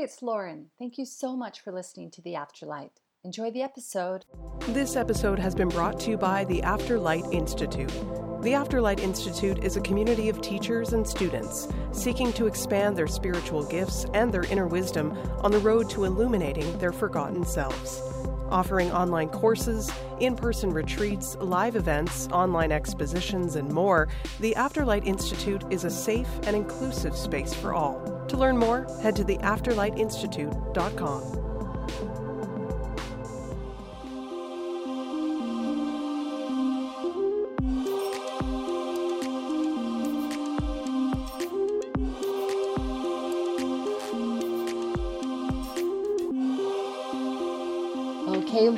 It's Lauren. Thank you so much for listening to The Afterlight. Enjoy the episode. This episode has been brought to you by the Afterlight Institute. The Afterlight Institute is a community of teachers and students seeking to expand their spiritual gifts and their inner wisdom on the road to illuminating their forgotten selves. Offering online courses, in person retreats, live events, online expositions, and more, the Afterlight Institute is a safe and inclusive space for all. To learn more, head to theafterlightinstitute.com.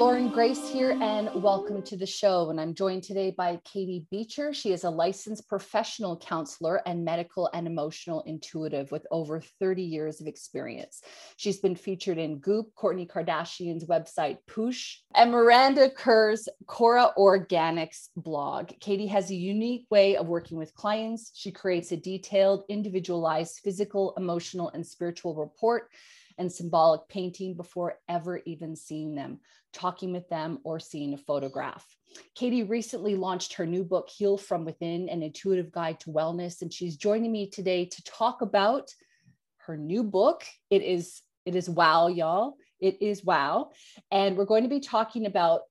Lauren Grace here, and welcome to the show. And I'm joined today by Katie Beecher. She is a licensed professional counselor and medical and emotional intuitive with over 30 years of experience. She's been featured in Goop, Kourtney Kardashian's website Poosh, and Miranda Kerr's Kora Organics blog. Katie has a unique way of working with clients. She creates a detailed, individualized physical, emotional, and spiritual report and symbolic painting before ever even seeing them, talking with them, or seeing a photograph. Katie recently launched her new book, Heal from Within An Intuitive Guide to Wellness, and she's joining me today to talk about her new book. It is it is wow, y'all. It is wow. And we're going to be talking about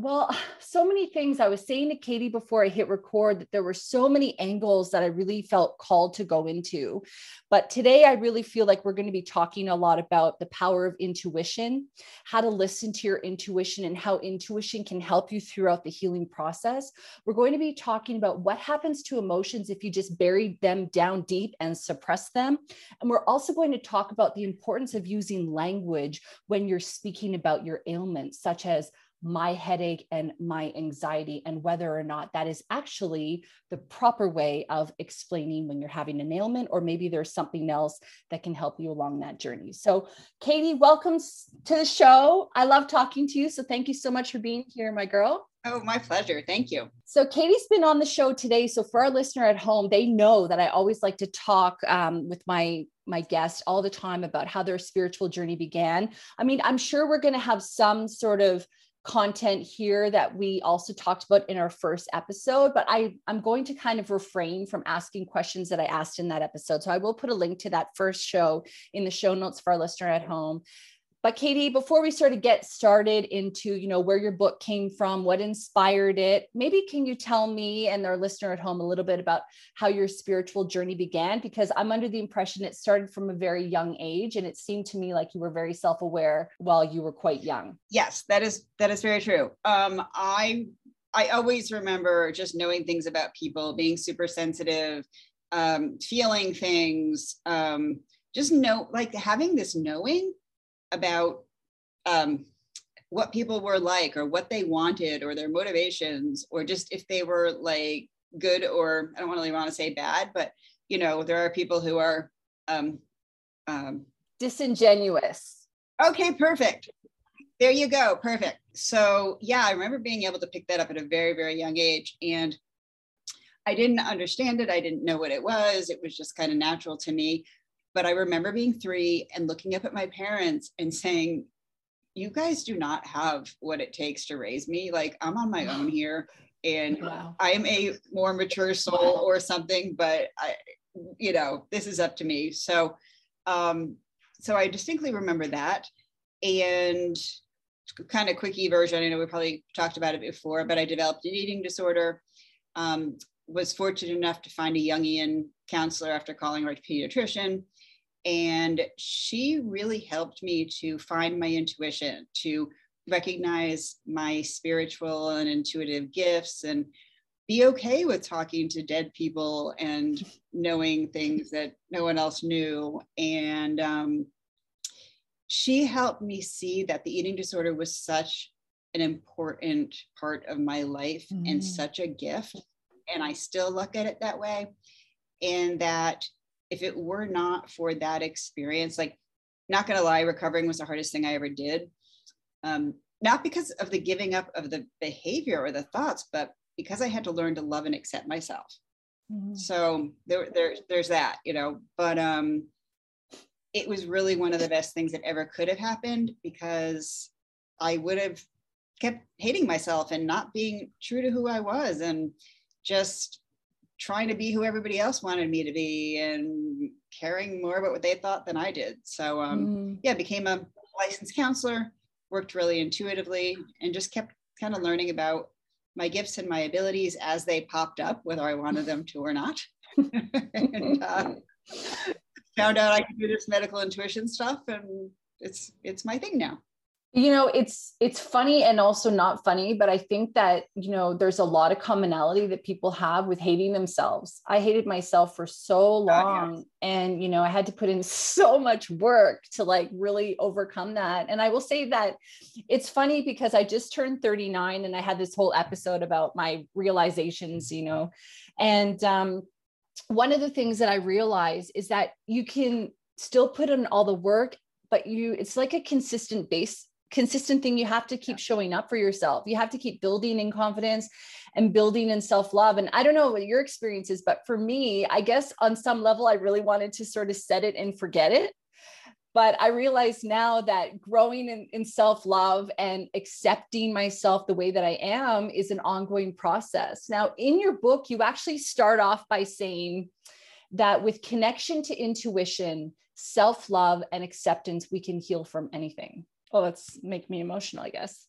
well, so many things. I was saying to Katie before I hit record that there were so many angles that I really felt called to go into. But today, I really feel like we're going to be talking a lot about the power of intuition, how to listen to your intuition, and how intuition can help you throughout the healing process. We're going to be talking about what happens to emotions if you just bury them down deep and suppress them. And we're also going to talk about the importance of using language when you're speaking about your ailments, such as my headache and my anxiety, and whether or not that is actually the proper way of explaining when you're having an ailment, or maybe there's something else that can help you along that journey. So, Katie, welcome to the show. I love talking to you. So, thank you so much for being here, my girl. Oh, my pleasure. Thank you. So, Katie's been on the show today. So, for our listener at home, they know that I always like to talk um, with my my guests all the time about how their spiritual journey began. I mean, I'm sure we're going to have some sort of content here that we also talked about in our first episode, but I, I'm going to kind of refrain from asking questions that I asked in that episode. So I will put a link to that first show in the show notes for our listener at home. But Katie, before we sort of get started into, you know, where your book came from, what inspired it, maybe can you tell me and our listener at home a little bit about how your spiritual journey began? Because I'm under the impression it started from a very young age, and it seemed to me like you were very self-aware while you were quite young. Yes, that is that is very true. Um, I I always remember just knowing things about people, being super sensitive, um, feeling things, um, just know like having this knowing about um, what people were like or what they wanted or their motivations or just if they were like good or I don't really want to say bad, but you know, there are people who are um, um, disingenuous. Okay, perfect. There you go. Perfect. So, yeah, I remember being able to pick that up at a very, very young age. And I didn't understand it. I didn't know what it was. It was just kind of natural to me. But I remember being three and looking up at my parents and saying, You guys do not have what it takes to raise me. Like, I'm on my own here and wow. I am a more mature soul wow. or something, but I, you know, this is up to me. So, um, so I distinctly remember that. And kind of quickie version, I know we probably talked about it before, but I developed an eating disorder. Um, was fortunate enough to find a Jungian counselor after calling her pediatrician and she really helped me to find my intuition, to recognize my spiritual and intuitive gifts and be okay with talking to dead people and knowing things that no one else knew. And um, she helped me see that the eating disorder was such an important part of my life mm. and such a gift. And I still look at it that way. And that if it were not for that experience, like not gonna lie, recovering was the hardest thing I ever did. Um, not because of the giving up of the behavior or the thoughts, but because I had to learn to love and accept myself. Mm-hmm. So there, there, there's that, you know. But um, it was really one of the best things that ever could have happened because I would have kept hating myself and not being true to who I was and just trying to be who everybody else wanted me to be and caring more about what they thought than I did. So um, mm. yeah, became a licensed counselor, worked really intuitively, and just kept kind of learning about my gifts and my abilities as they popped up, whether I wanted them to or not. and uh, found out I could do this medical intuition stuff, and it's it's my thing now you know it's it's funny and also not funny but i think that you know there's a lot of commonality that people have with hating themselves i hated myself for so long yes. and you know i had to put in so much work to like really overcome that and i will say that it's funny because i just turned 39 and i had this whole episode about my realizations you know and um one of the things that i realized is that you can still put in all the work but you it's like a consistent base consistent thing you have to keep showing up for yourself. You have to keep building in confidence and building in self-love. And i don't know what your experience is but for me i guess on some level i really wanted to sort of set it and forget it. But i realize now that growing in, in self-love and accepting myself the way that i am is an ongoing process. Now in your book you actually start off by saying that with connection to intuition self-love and acceptance we can heal from anything well that's make me emotional i guess.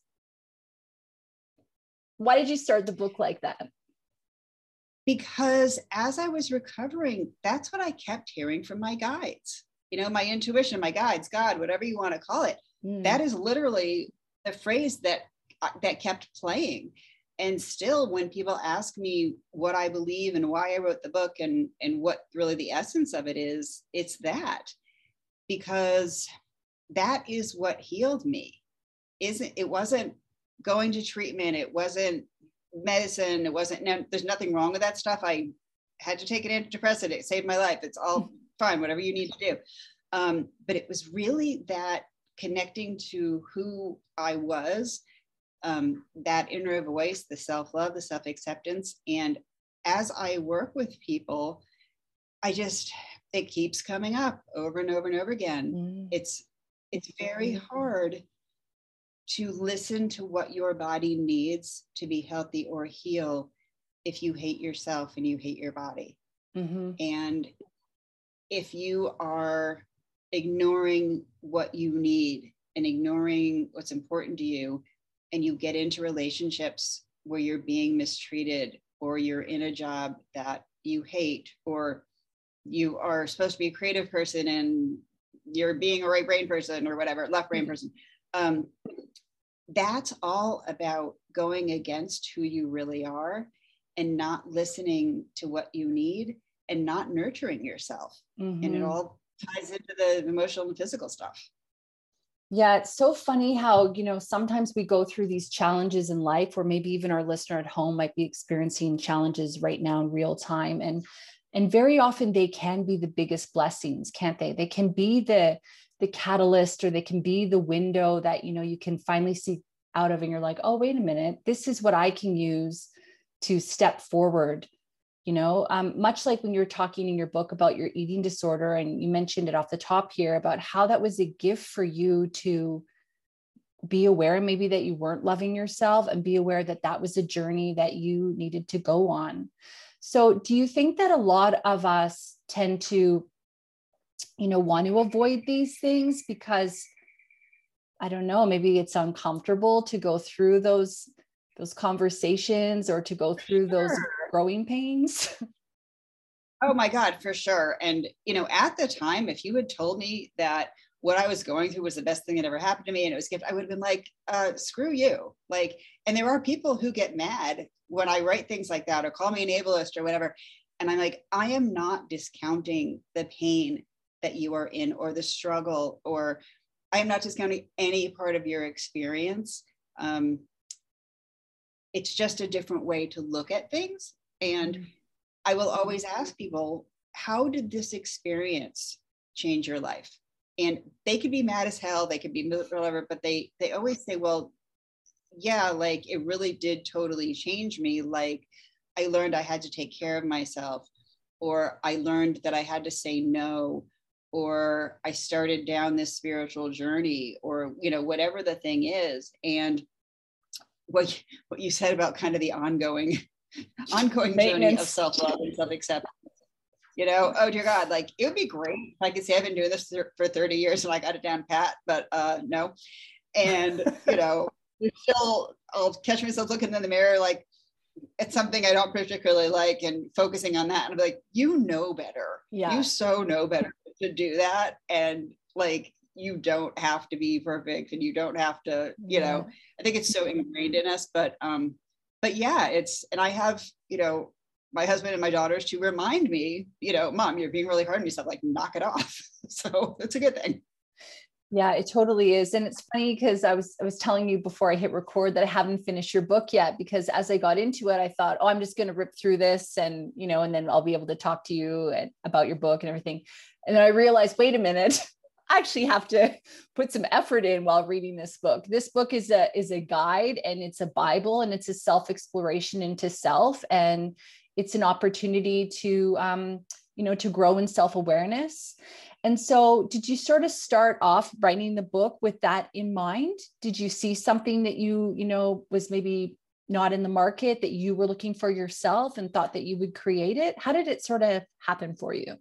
Why did you start the book like that? Because as i was recovering that's what i kept hearing from my guides. You know my intuition my guides god whatever you want to call it. Mm. that is literally the phrase that uh, that kept playing. And still when people ask me what i believe and why i wrote the book and and what really the essence of it is it's that. Because that is what healed me. Isn't it wasn't going to treatment it wasn't medicine it wasn't no, there's nothing wrong with that stuff. I had to take an antidepressant it saved my life it's all fine whatever you need to do. Um, but it was really that connecting to who i was um, that inner voice the self-love the self-acceptance. And as i work with people i just it keeps coming up over and over and over again. Mm. it's it's very hard to listen to what your body needs to be healthy or heal if you hate yourself and you hate your body. Mm-hmm. And if you are ignoring what you need and ignoring what's important to you, and you get into relationships where you're being mistreated or you're in a job that you hate or you are supposed to be a creative person and you're being a right brain person or whatever, left brain mm-hmm. person. Um, that's all about going against who you really are and not listening to what you need and not nurturing yourself. Mm-hmm. And it mm-hmm. all ties into the emotional and physical stuff. Yeah, it's so funny how, you know, sometimes we go through these challenges in life, or maybe even our listener at home might be experiencing challenges right now in real time. And and very often they can be the biggest blessings can't they? They can be the the catalyst or they can be the window that you know you can finally see out of and you're like oh wait a minute. This is what i can use to step forward. You know um, much like when you're talking in your book about your eating disorder and you mentioned it off the top here about how that was a gift for you to be aware maybe that you weren't loving yourself and be aware that that was a journey that you needed to go on so, do you think that a lot of us tend to, you know, want to avoid these things because I don't know, maybe it's uncomfortable to go through those those conversations or to go through sure. those growing pains? Oh my God, for sure. And, you know, at the time, if you had told me that what I was going through was the best thing that ever happened to me and it was gift, I would have been like, uh, screw you. Like, and there are people who get mad when I write things like that or call me an ableist or whatever. And I'm like, I am not discounting the pain that you are in or the struggle, or I am not discounting any part of your experience. Um, it's just a different way to look at things. And mm-hmm. I will always ask people, how did this experience change your life? And they could be mad as hell, they could be whatever, but they they always say, well, yeah, like it really did totally change me. Like I learned I had to take care of myself, or I learned that I had to say no, or I started down this spiritual journey or you know whatever the thing is and what what you said about kind of the ongoing ongoing journey of self-love and self-acceptance you know oh dear god like it would be great if i could say i've been doing this for 30 years and i got it down pat but uh no. And you know still i'll catch myself looking in the mirror like it's something i don't particularly like and focusing on that and i'm like you know better. Yeah. You so know better to do that and like you don't have to be perfect and you don't have to you yeah. know i think it's so ingrained in us but um but yeah it's and i have you know my husband and my daughters to remind me you know mom you're being really hard on yourself like knock it off. So it's a good thing. Yeah it totally is. And it's funny because i was i was telling you before i hit record that i haven't finished your book yet because as i got into it i thought oh i'm just going to rip through this and you know and then i'll be able to talk to you and, about your book and everything. And then i realized wait a minute I actually have to put some effort in while reading this book. This book is a is a guide and it's a Bible and it's a self exploration into self and it's an opportunity to um, you know to grow in self awareness. And so, did you sort of start off writing the book with that in mind? Did you see something that you you know was maybe not in the market that you were looking for yourself and thought that you would create it? How did it sort of happen for you?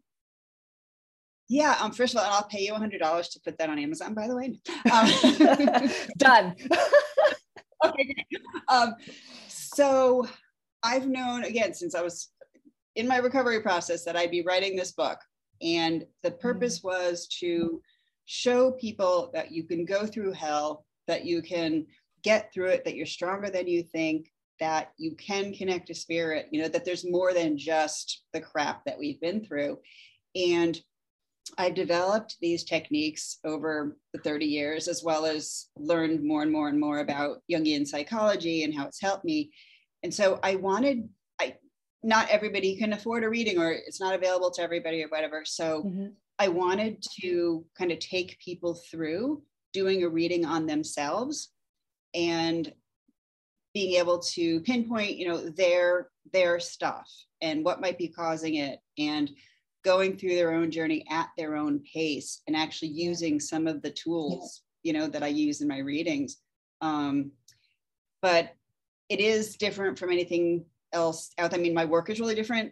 Yeah. Um, first of all, I'll pay you $100 to put that on Amazon, by the way. Um, Done. okay. Um, so I've known, again, since I was in my recovery process, that I'd be writing this book. And the purpose mm. was to show people that you can go through hell, that you can get through it, that you're stronger than you think, that you can connect to spirit, you know, that there's more than just the crap that we've been through. And I've developed these techniques over the 30 years, as well as learned more and more and more about Jungian psychology and how it's helped me. And so I wanted, I not everybody can afford a reading or it's not available to everybody or whatever. So mm-hmm. I wanted to kind of take people through doing a reading on themselves and being able to pinpoint, you know, their their stuff and what might be causing it and going through their own journey at their own pace and actually using some of the tools you know that i use in my readings um, but it is different from anything else out i mean my work is really different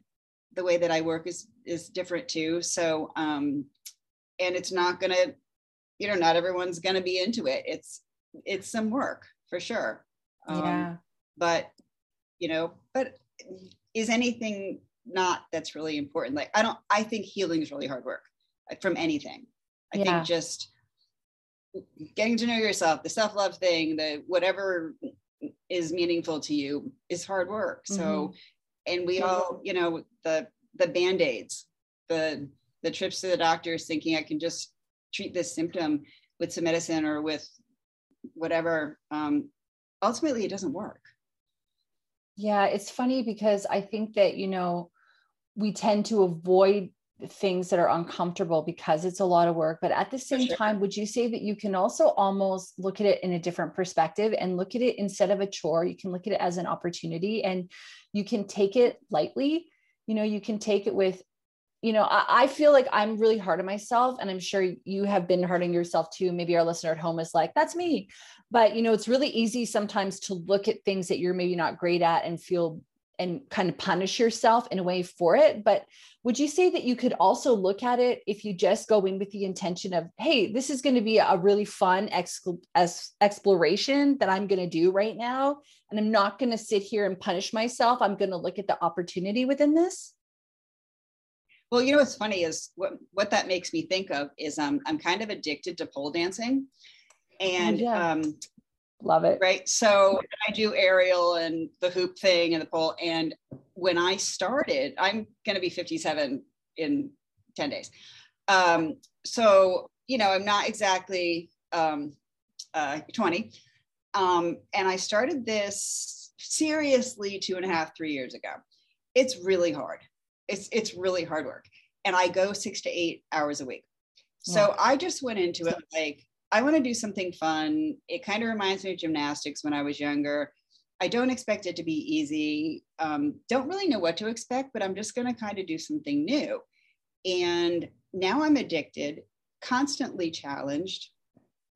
the way that i work is is different too so um and it's not gonna you know not everyone's gonna be into it it's it's some work for sure um, yeah but you know but is anything not that's really important. Like I don't I think healing is really hard work from anything. I yeah. think just getting to know yourself, the self-love thing, the whatever is meaningful to you is hard work. Mm-hmm. So and we all, you know, the the band-aids, the the trips to the doctors thinking I can just treat this symptom with some medicine or with whatever. Um, ultimately it doesn't work. Yeah, it's funny because I think that, you know, we tend to avoid things that are uncomfortable because it's a lot of work. But at the same sure. time, would you say that you can also almost look at it in a different perspective and look at it instead of a chore? You can look at it as an opportunity and you can take it lightly. You know, you can take it with, you know, I, I feel like I'm really hard on myself, and I'm sure you have been hard on yourself too. Maybe our listener at home is like, that's me. But, you know, it's really easy sometimes to look at things that you're maybe not great at and feel and kind of punish yourself in a way for it. But would you say that you could also look at it if you just go in with the intention of, hey, this is going to be a really fun ex- exploration that I'm going to do right now. And I'm not going to sit here and punish myself. I'm going to look at the opportunity within this. Well, you know what's funny is what, what that makes me think of is um, I'm kind of addicted to pole dancing. And oh, yeah. um, Love it. Right. So I do aerial and the hoop thing and the pole. And when I started, I'm going to be 57 in 10 days. Um, so, you know, I'm not exactly um, uh, 20. Um, and I started this seriously two and a half, three years ago. It's really hard. It's, it's really hard work. And I go six to eight hours a week. So yeah. I just went into it like, I want to do something fun. It kind of reminds me of gymnastics when I was younger. I don't expect it to be easy. Um, don't really know what to expect, but I'm just going to kind of do something new. And now I'm addicted, constantly challenged.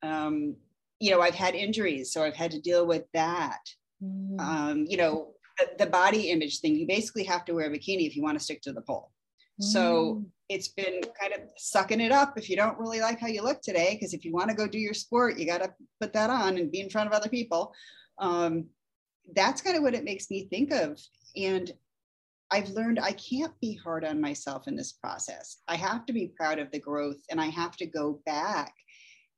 Um, you know, I've had injuries, so I've had to deal with that. Mm. Um, you know, the, the, body image thing, you basically have to wear a bikini if you want to stick to the pole. Mm. So it's been kind of sucking it up if you don't really like how you look today, because if you want to go do your sport, you got to put that on and be in front of other people. Um, that's kind of what it makes me think of. And I've learned I can't be hard on myself in this process. I have to be proud of the growth and I have to go back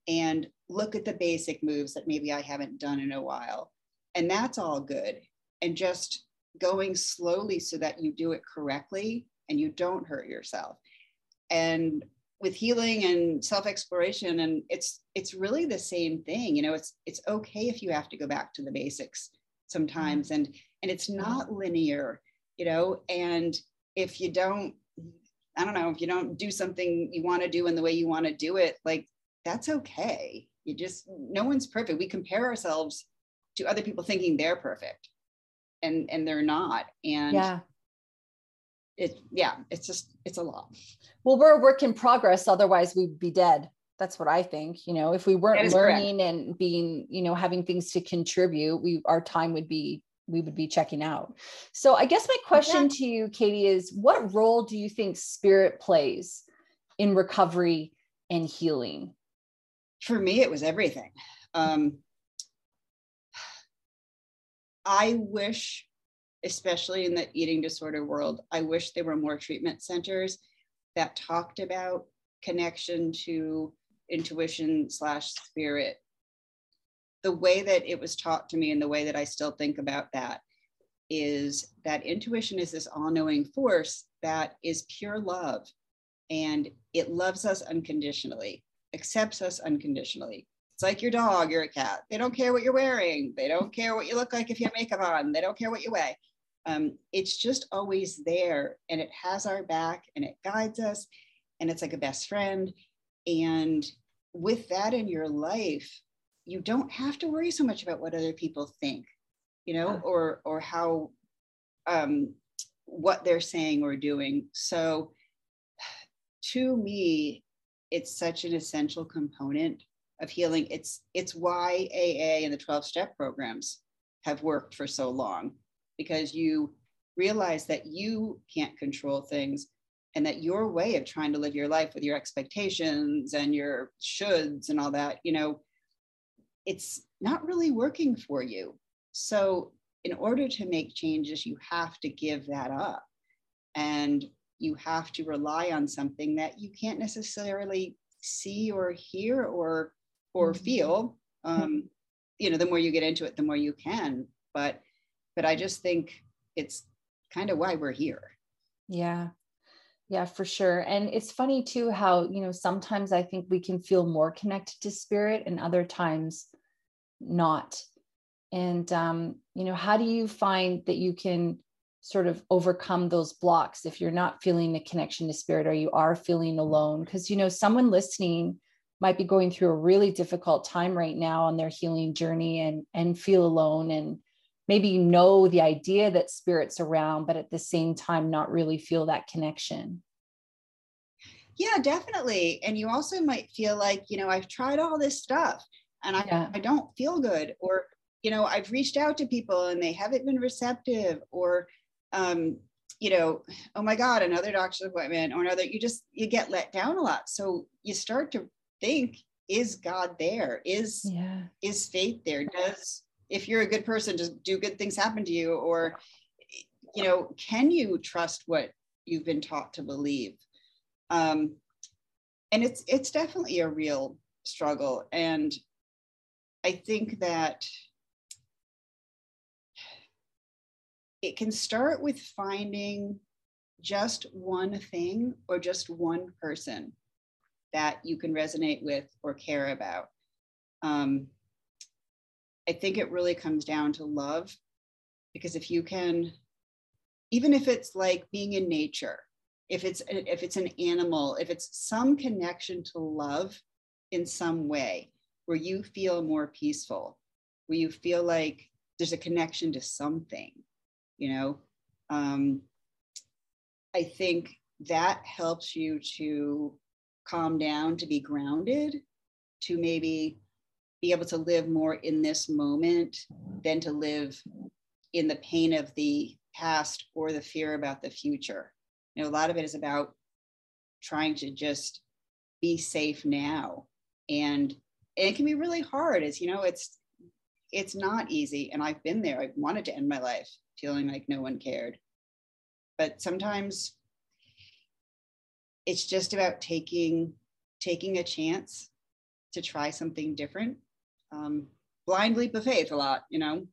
and look at the basic moves that maybe I haven't done in a while. And that's all good. And just going slowly so that you do it correctly and you don't hurt yourself. And with healing and self-exploration and it's it's really the same thing you know it's it's okay if you have to go back to the basics sometimes and and it's not linear you know and if you don't i don't know if you don't do something you want to do in the way you want to do it like that's okay. You just no one's perfect. We compare ourselves to other people thinking they're perfect and and they're not and yeah it yeah it's just it's a lot. Well we're a work in progress otherwise we'd be dead. That's what i think you know if we weren't learning correct. and being you know having things to contribute we our time would be we would be checking out. So i guess my question yeah. to you katie is what role do you think spirit plays in recovery and healing? For me it was everything. Um, i wish especially in the eating disorder world i wish there were more treatment centers that talked about connection to intuition slash spirit. The way that it was taught to me and the way that i still think about that is that intuition is this all-knowing force that is pure love and it loves us unconditionally accepts us unconditionally it's like your dog or a cat. They don't care what you're wearing. They don't care what you look like if you have makeup on. They don't care what you weigh. Um, it's just always there and it has our back and it guides us and it's like a best friend. And with that in your life, you don't have to worry so much about what other people think, you know, or or how um, what they're saying or doing. So to me, it's such an essential component of healing. It's it's why AA and the 12 step programs have worked for so long because you realize that you can't control things and that your way of trying to live your life with your expectations and your shoulds and all that you know it's not really working for you so in order to make changes you have to give that up and you have to rely on something that you can't necessarily see or hear or or mm-hmm. feel um, you know the more you get into it the more you can but but i just think it's kind of why we're here yeah yeah, for sure. And it's funny too how, you know, sometimes I think we can feel more connected to spirit and other times not. And, um, you know, how do you find that you can sort of overcome those blocks if you're not feeling the connection to spirit or you are feeling alone? Because, you know, someone listening might be going through a really difficult time right now on their healing journey and and feel alone and maybe know the idea that spirit's around, but at the same time, not really feel that connection. Yeah, definitely. And you also might feel like, you know, I've tried all this stuff and I, yeah. I don't feel good, or, you know, I've reached out to people and they haven't been receptive, or, um, you know, oh my God, another doctor's appointment, or another, you just, you get let down a lot. So you start to think, is God there? Is, yeah. is faith there? Does if you're a good person just do good things happen to you or you know can you trust what you've been taught to believe um, and it's it's definitely a real struggle and i think that it can start with finding just one thing or just one person that you can resonate with or care about. Um, I think it really comes down to love because if you can even if it's like being in nature if it's if it's an animal if it's some connection to love in some way where you feel more peaceful where you feel like there's a connection to something you know um, i think that helps you to calm down, to be grounded, to maybe be able to live more in this moment than to live in the pain of the past or the fear about the future. You know, a lot of it is about trying to just be safe now. And, and it can be really hard. It's, you know, it's it's not easy. And I've been there. I wanted to end my life feeling like no one cared. But sometimes it's just about taking taking a chance to try something different. Um, blind leap of faith a lot, you know.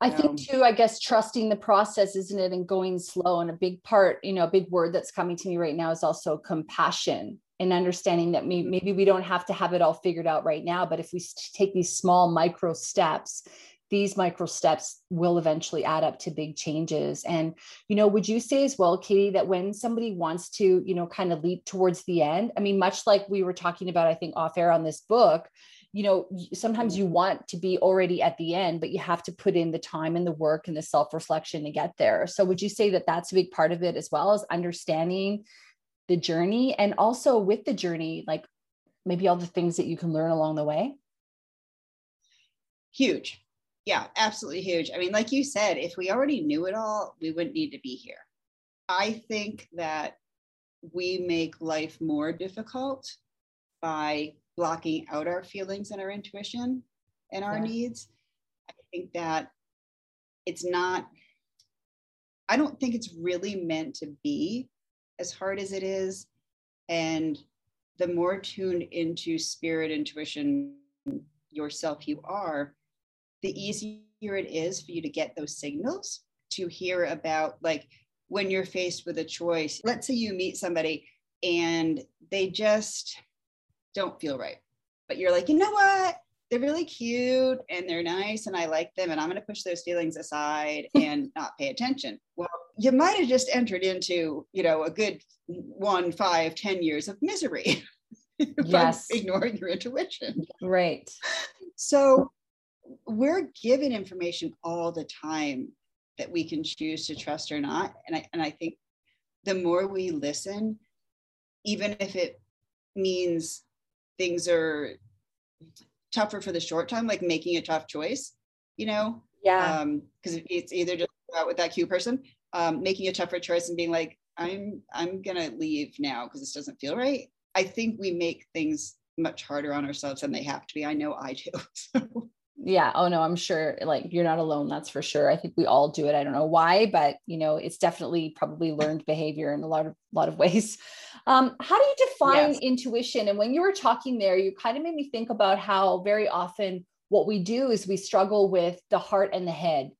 I think um, too, I guess trusting the process, isn't it? And going slow. And a big part, you know, a big word that's coming to me right now is also compassion and understanding that maybe, maybe we don't have to have it all figured out right now. But if we take these small micro steps, these micro steps will eventually add up to big changes. And, you know, would you say as well, Katie, that when somebody wants to, you know, kind of leap towards the end, I mean, much like we were talking about, I think off air on this book, you know sometimes mm-hmm. you want to be already at the end but you have to put in the time and the work and the self reflection to get there. So would you say that that's a big part of it as well as understanding the journey and also with the journey like maybe all the things that you can learn along the way? Huge yeah absolutely huge i mean like you said if we already knew it all we wouldn't need to be here i think that we make life more difficult by blocking out our feelings and our intuition and our yeah. needs. I think that it's not, I don't think it's really meant to be as hard as it is. And the more tuned into spirit intuition yourself you are, the easier it is for you to get those signals to hear about like when you're faced with a choice. Let's say you meet somebody and they just don't feel right. But you're like, you know what? They're really cute and they're nice and I like them and I'm going to push those feelings aside and not pay attention. Well, you might have just entered into, you know, a good one, five, ten years of misery. yes. ignoring your intuition. Right. So we're given information all the time that we can choose to trust or not. And I, and I think the more we listen, even if it means things are tougher for the short time, like making a tough choice, you know? Yeah. Because um, it's either just out with that cute person, um, making a tougher choice and being like, I'm I'm gonna leave now because this doesn't feel right. I think we make things much harder on ourselves than they have to be. I know I do. So yeah. Oh no i'm sure like you're not alone that's for sure. I think we all do it. I don't know why but you know it's definitely probably learned behavior in a lot of lot of ways. Um, how do you define yes. intuition? And when you were talking there you kind of made me think about how very often what we do is we struggle with the heart and the head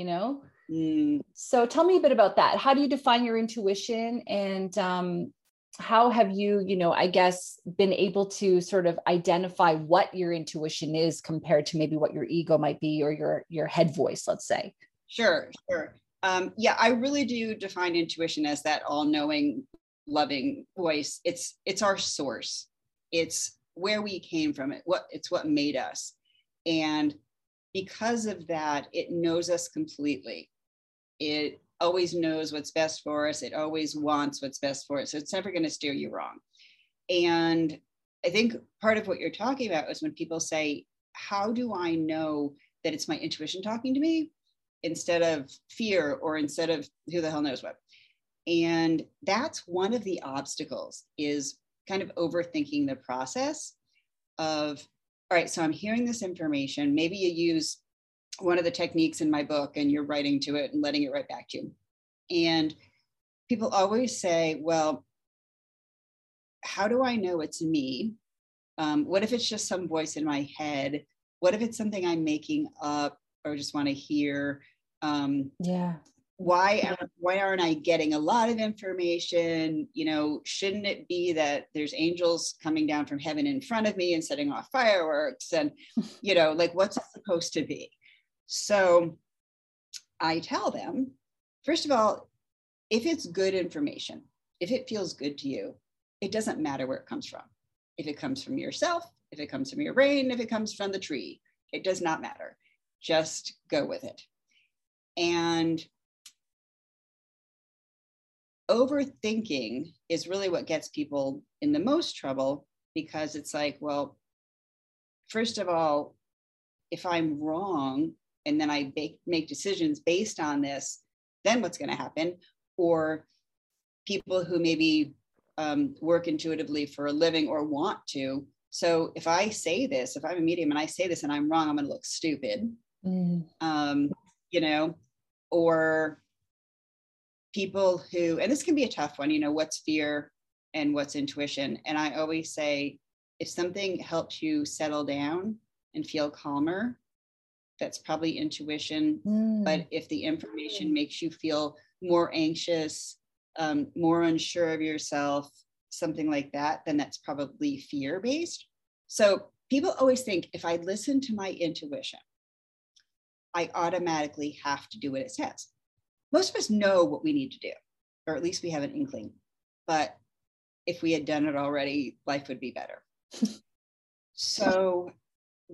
you know? Mm. so tell me a bit about that. How do you define your intuition? And um, how have you you know i guess been able to sort of identify what your intuition is compared to maybe what your ego might be or your your head voice let's say? Sure sure. Um, yeah i really do define intuition as that all-knowing loving voice. It's it's our source. It's where we came from. It what it's what made us. And because of that it knows us completely. It always knows what's best for us. It always wants what's best for us. So it's never going to steer you wrong. And I think part of what you're talking about is when people say, How do I know that it's my intuition talking to me instead of fear or instead of who the hell knows what? And that's one of the obstacles is kind of overthinking the process of, all right, so I'm hearing this information. Maybe you use one of the techniques in my book and you're writing to it and letting it write back to you. And people always say, well, how do I know it's me? Um, what if it's just some voice in my head? What if it's something I'm making up or just want to hear? Um, yeah. Why why aren't I getting a lot of information? You know, shouldn't it be that there's angels coming down from heaven in front of me and setting off fireworks? And you know, like what's it supposed to be? So I tell them, first of all, if it's good information, if it feels good to you, it doesn't matter where it comes from. If it comes from yourself, if it comes from your brain, if it comes from the tree, it does not matter. Just go with it. And overthinking is really what gets people in the most trouble because it's like, well, first of all, if I'm wrong and then I make, make decisions based on this, then what's going to happen? Or people who maybe um, work intuitively for a living or want to. So if I say this, if I'm a medium and I say this and I'm wrong, I'm going to look stupid. Mm. Um, you know, or people who, and this can be a tough one, you know, what's fear and what's intuition. And I always say, if something helps you settle down and feel calmer, that's probably intuition. Mm. But if the information makes you feel more anxious, um, more unsure of yourself, something like that, then that's probably fear based. So people always think if I listen to my intuition, I automatically have to do what it says. Most of us know what we need to do, or at least we have an inkling. But if we had done it already, life would be better. so,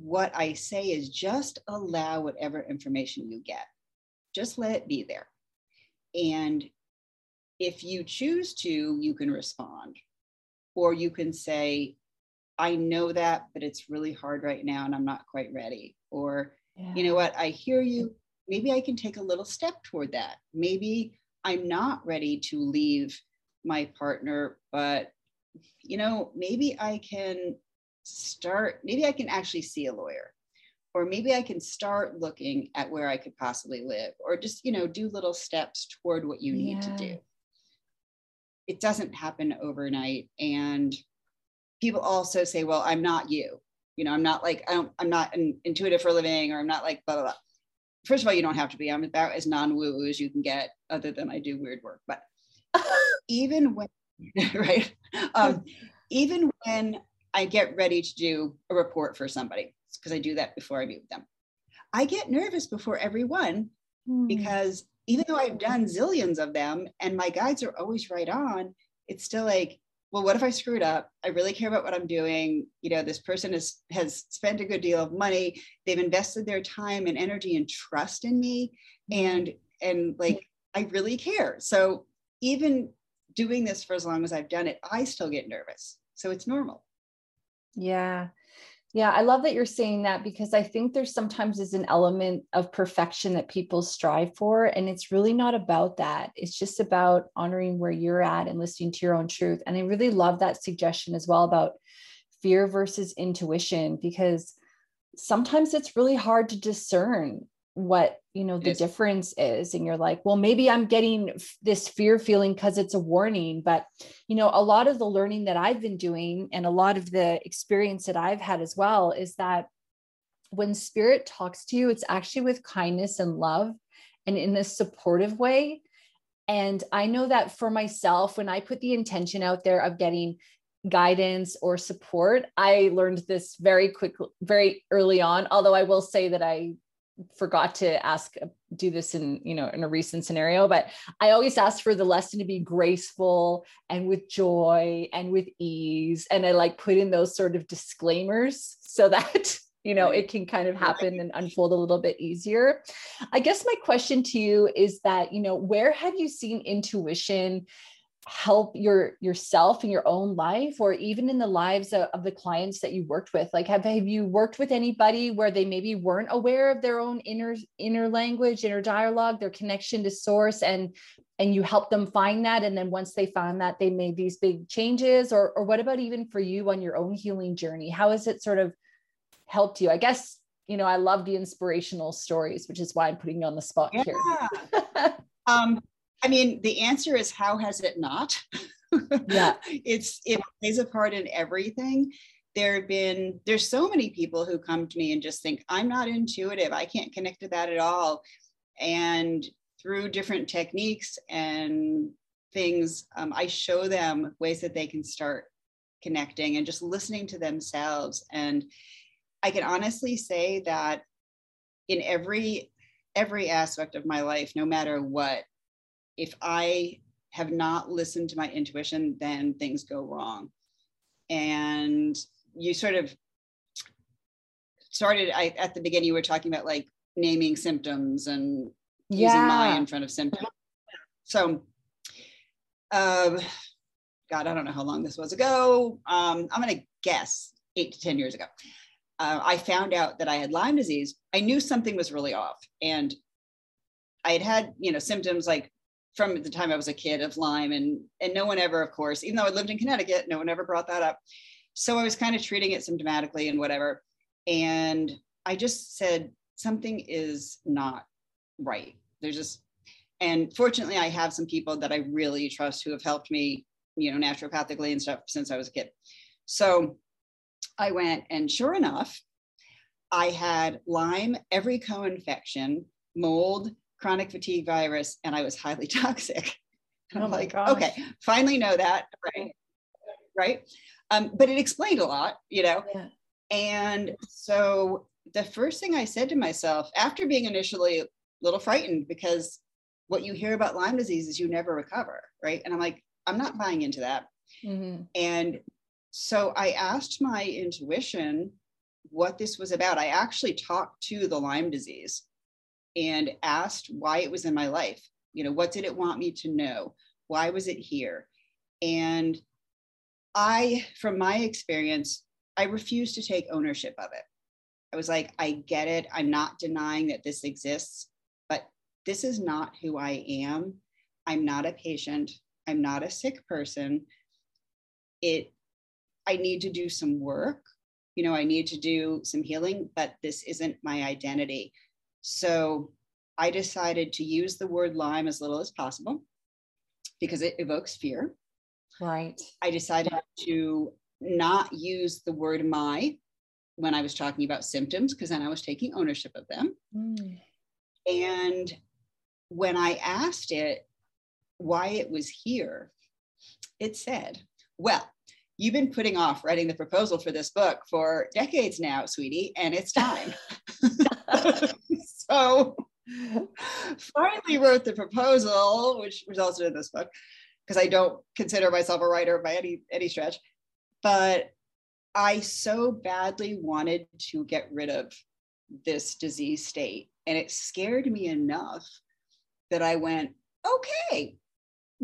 what I say is just allow whatever information you get, just let it be there. And if you choose to, you can respond, or you can say, I know that, but it's really hard right now and I'm not quite ready. Or, yeah. you know what, I hear you. Maybe I can take a little step toward that. Maybe I'm not ready to leave my partner, but, you know, maybe I can start, maybe I can actually see a lawyer. Or maybe I can start looking at where I could possibly live, or just, you know, do little steps toward what you need yeah. to do. It doesn't happen overnight and people also say well i'm not you. You know i'm not like I don't, i'm not an intuitive for a living or i'm not like blah blah blah. First of all you don't have to be. I'm about as non-woo as you can get other than i do weird work but even when right? Um, even when i get ready to do a report for somebody because i do that before i meet with them i get nervous before every one hmm. because even though I've done zillions of them and my guides are always right on, it's still like, well, what if I screwed up? I really care about what I'm doing. You know, this person has has spent a good deal of money. They've invested their time and energy and trust in me. And and like I really care. So even doing this for as long as I've done it, I still get nervous. So it's normal. Yeah. Yeah, I love that you're saying that because I think there's sometimes is an element of perfection that people strive for. And it's really not about that. It's just about honoring where you're at and listening to your own truth. And I really love that suggestion as well about fear versus intuition because sometimes it's really hard to discern what you know the yes. difference is and you're like well maybe i'm getting this fear feeling because it's a warning but you know a lot of the learning that i've been doing and a lot of the experience that i've had as well is that when spirit talks to you it's actually with kindness and love and in a supportive way and i know that for myself when i put the intention out there of getting guidance or support i learned this very quickly very early on although i will say that i forgot to ask uh, do this in you know in a recent scenario but i always ask for the lesson to be graceful and with joy and with ease. And i like put in those sort of disclaimers so that you know it can kind of happen and unfold a little bit easier. I guess my question to you is that you know where have you seen intuition help your yourself in your own life or even in the lives of, of, the clients that you worked with? Like have, have you worked with anybody where they maybe weren't aware of their own inner inner language inner dialogue their connection to source and and you help them find that and then once they found that they made these big changes? Or or what about even for you on your own healing journey? How has it sort of helped you? I guess you know i love the inspirational stories which is why i'm putting you on the spot yeah. here. Um I mean, the answer is how has it not? yeah. it's it plays a part in everything. There have been there's so many people who come to me and just think, I'm not intuitive. I can't connect to that at all. And through different techniques and things, um, I show them ways that they can start connecting and just listening to themselves. And I can honestly say that in every every aspect of my life, no matter what, if I have not listened to my intuition, then things go wrong. And you sort of started I, at the beginning, you were talking about like naming symptoms and yeah. using my in front of symptoms. So um, God, I don't know how long this was ago. Um, I'm going to guess eight to 10 years ago. Uh, I found out that I had Lyme disease. I knew something was really off. And I had had, you know, symptoms like from the time I was a kid of Lyme and, and no one ever, of course, even though I lived in Connecticut, no one ever brought that up. So I was kind of treating it symptomatically and whatever. And I just said, something is not right. There's just, and fortunately, I have some people that I really trust who have helped me, you know, naturopathically and stuff since I was a kid. So I went, and sure enough, I had Lyme, every co-infection, mold, chronic fatigue virus, and I was highly toxic. And I'm oh like, gosh. okay, finally know that, right? Right. Um, but it explained a lot, you know. Yeah. And so the first thing I said to myself after being initially a little frightened because what you hear about Lyme disease is you never recover, right? And I'm like, I'm not buying into that. Mm-hmm. And so I asked my intuition what this was about. I actually talked to the Lyme disease and asked why it was in my life. You know, what did it want me to know? Why was it here? And I, from my experience, I refused to take ownership of it. I was like, I get it. I'm not denying that this exists, but this is not who I am. I'm not a patient. I'm not a sick person. It, I need to do some work. You know, I need to do some healing, but this isn't my identity. So I decided to use the word Lyme as little as possible because it evokes fear. Right. I decided to not use the word my when I was talking about symptoms, because then I was taking ownership of them. Mm. And when I asked it why it was here, it said, Well, you've been putting off writing the proposal for this book for decades now, sweetie, and it's time. so finally wrote the proposal, which resulted in this book, because I don't consider myself a writer by any any stretch. But I so badly wanted to get rid of this disease state. And it scared me enough that I went, okay,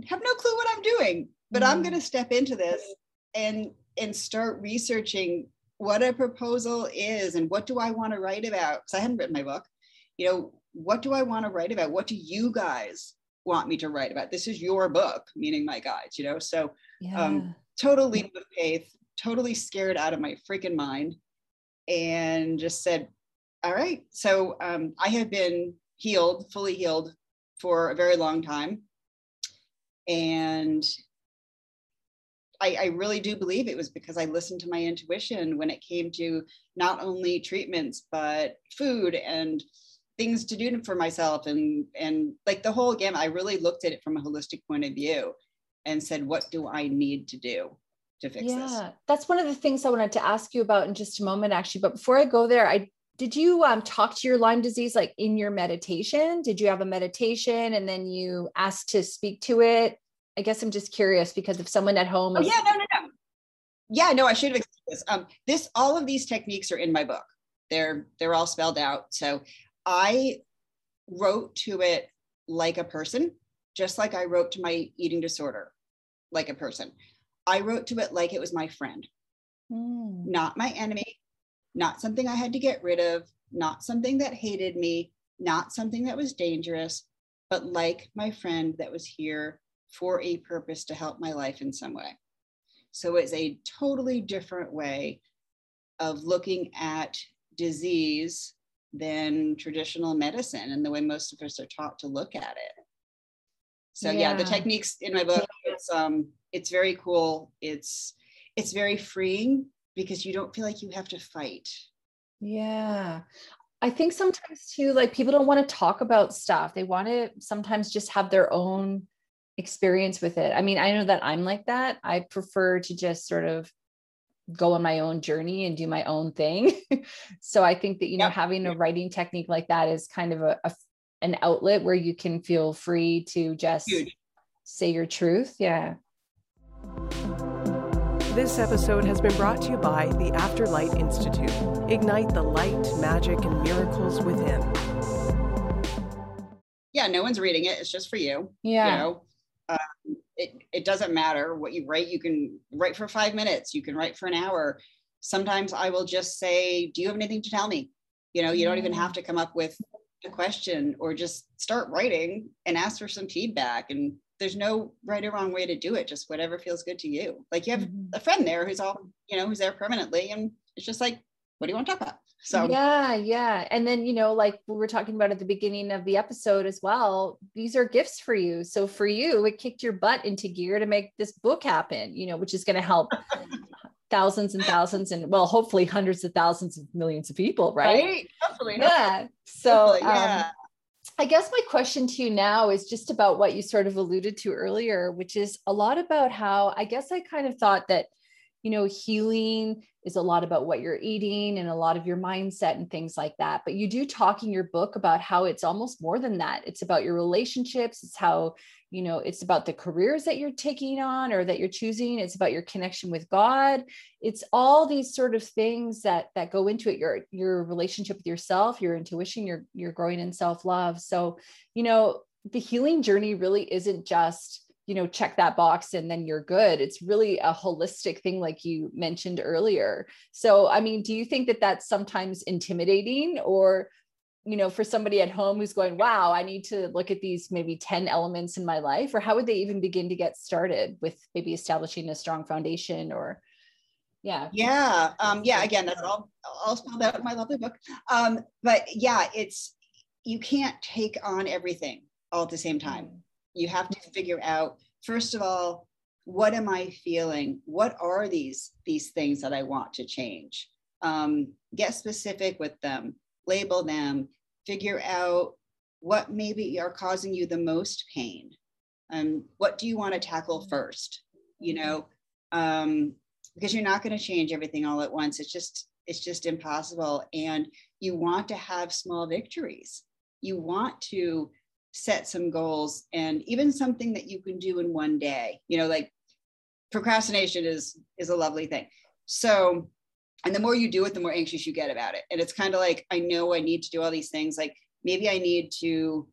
have no clue what I'm doing, but mm I'm going to step into this and and start researching what a proposal is and what do I want to write about? Because I hadn't written my book. You know, what do I want to write about? What do you guys want me to write about? This is your book, meaning my guides, you know? So um, yeah. um, total leap of faith, totally scared out of my freaking mind and just said, all right. So um, I have been healed, fully healed for a very long time. And I, I, really do believe it was because I listened to my intuition when it came to not only treatments, but food and things to do for myself and and like the whole game. I really looked at it from a holistic point of view and said, what do I need to do? to fix yeah, this. That's one of the things I wanted to ask you about in just a moment, actually. But before I go there, I did you um, talk to your Lyme disease like in your meditation? Did you have a meditation and then you asked to speak to it? I guess I'm just curious because if someone at home oh, is- oh, yeah, no, no, no. Yeah, no, I should have explained this. Um, this all of these techniques are in my book. They're they're all spelled out. So I wrote to it like a person, just like I wrote to my eating disorder like a person. I wrote to it like it was my friend, mm. not my enemy, not something I had to get rid of, not something that hated me, not something that was dangerous, but like my friend that was here for a purpose to help my life in some way. So it's a totally different way of looking at disease than traditional medicine and the way most of us are taught to look at it. So yeah, yeah the techniques in my book, it's um it's very cool. It's it's very freeing because you don't feel like you have to fight. Yeah. I think sometimes too, like people don't want to talk about stuff. They want to sometimes just have their own experience with it. I mean, I know that I'm like that. I prefer to just sort of go on my own journey and do my own thing. so I think that, you know, having a writing technique like that is kind of a, a an outlet where you can feel free to just Huge. say your truth. Yeah. This episode has been brought to you by the Afterlight Institute. Ignite the light, magic, and miracles within. Yeah, no one's reading it. It's just for you. Yeah. You know, it, it doesn't matter what you write. You can write for five minutes, you can write for an hour. Sometimes I will just say, Do you have anything to tell me? You know, you don't even have to come up with a question or just start writing and ask for some feedback. And there's no right or wrong way to do it, just whatever feels good to you. Like you have mm-hmm. a friend there who's all, you know, who's there permanently. And it's just like, what do you want to talk about? So yeah, yeah. And then, you know, like we were talking about at the beginning of the episode as well, these are gifts for you. So for you, it kicked your butt into gear to make this book happen, you know, which is going to help thousands and thousands and well, hopefully hundreds of thousands of millions of people, right? right? Hopefully. Yeah. So hopefully, yeah. Um, I guess my question to you now is just about what you sort of alluded to earlier, which is a lot about how I guess I kind of thought that, you know, healing is a lot about what you're eating and a lot of your mindset and things like that. But you do talk in your book about how it's almost more than that. It's about your relationships. It's how, you know, it's about the careers that you're taking on or that you're choosing. It's about your connection with God. It's all these sort of things that that go into it. Your your relationship with yourself, your intuition, your you're growing in self-love. So, you know, the healing journey really isn't just you know check that box and then you're good. It's really a holistic thing like you mentioned earlier. So i mean do you think that that's sometimes intimidating or you know for somebody at home who's going wow i need to look at these maybe 10 elements in my life or how would they even begin to get started with maybe establishing a strong foundation or yeah. Yeah um yeah again that's all all spelled out in my lovely book. Um but yeah it's you can't take on everything all at the same time. Mm you have to figure out first of all what am i feeling? What are these these things that i want to change? Um, get specific with them label them figure out what maybe are causing you the most pain. Um, what do you want to tackle first? You know um, because you're not going to change everything all at once. It's just it's just impossible. And you want to have small victories. You want to set some goals and even something that you can do in one day. You know like procrastination is is a lovely thing. So and the more you do it the more anxious you get about it. And it's kind of like i know i need to do all these things. Like maybe i need to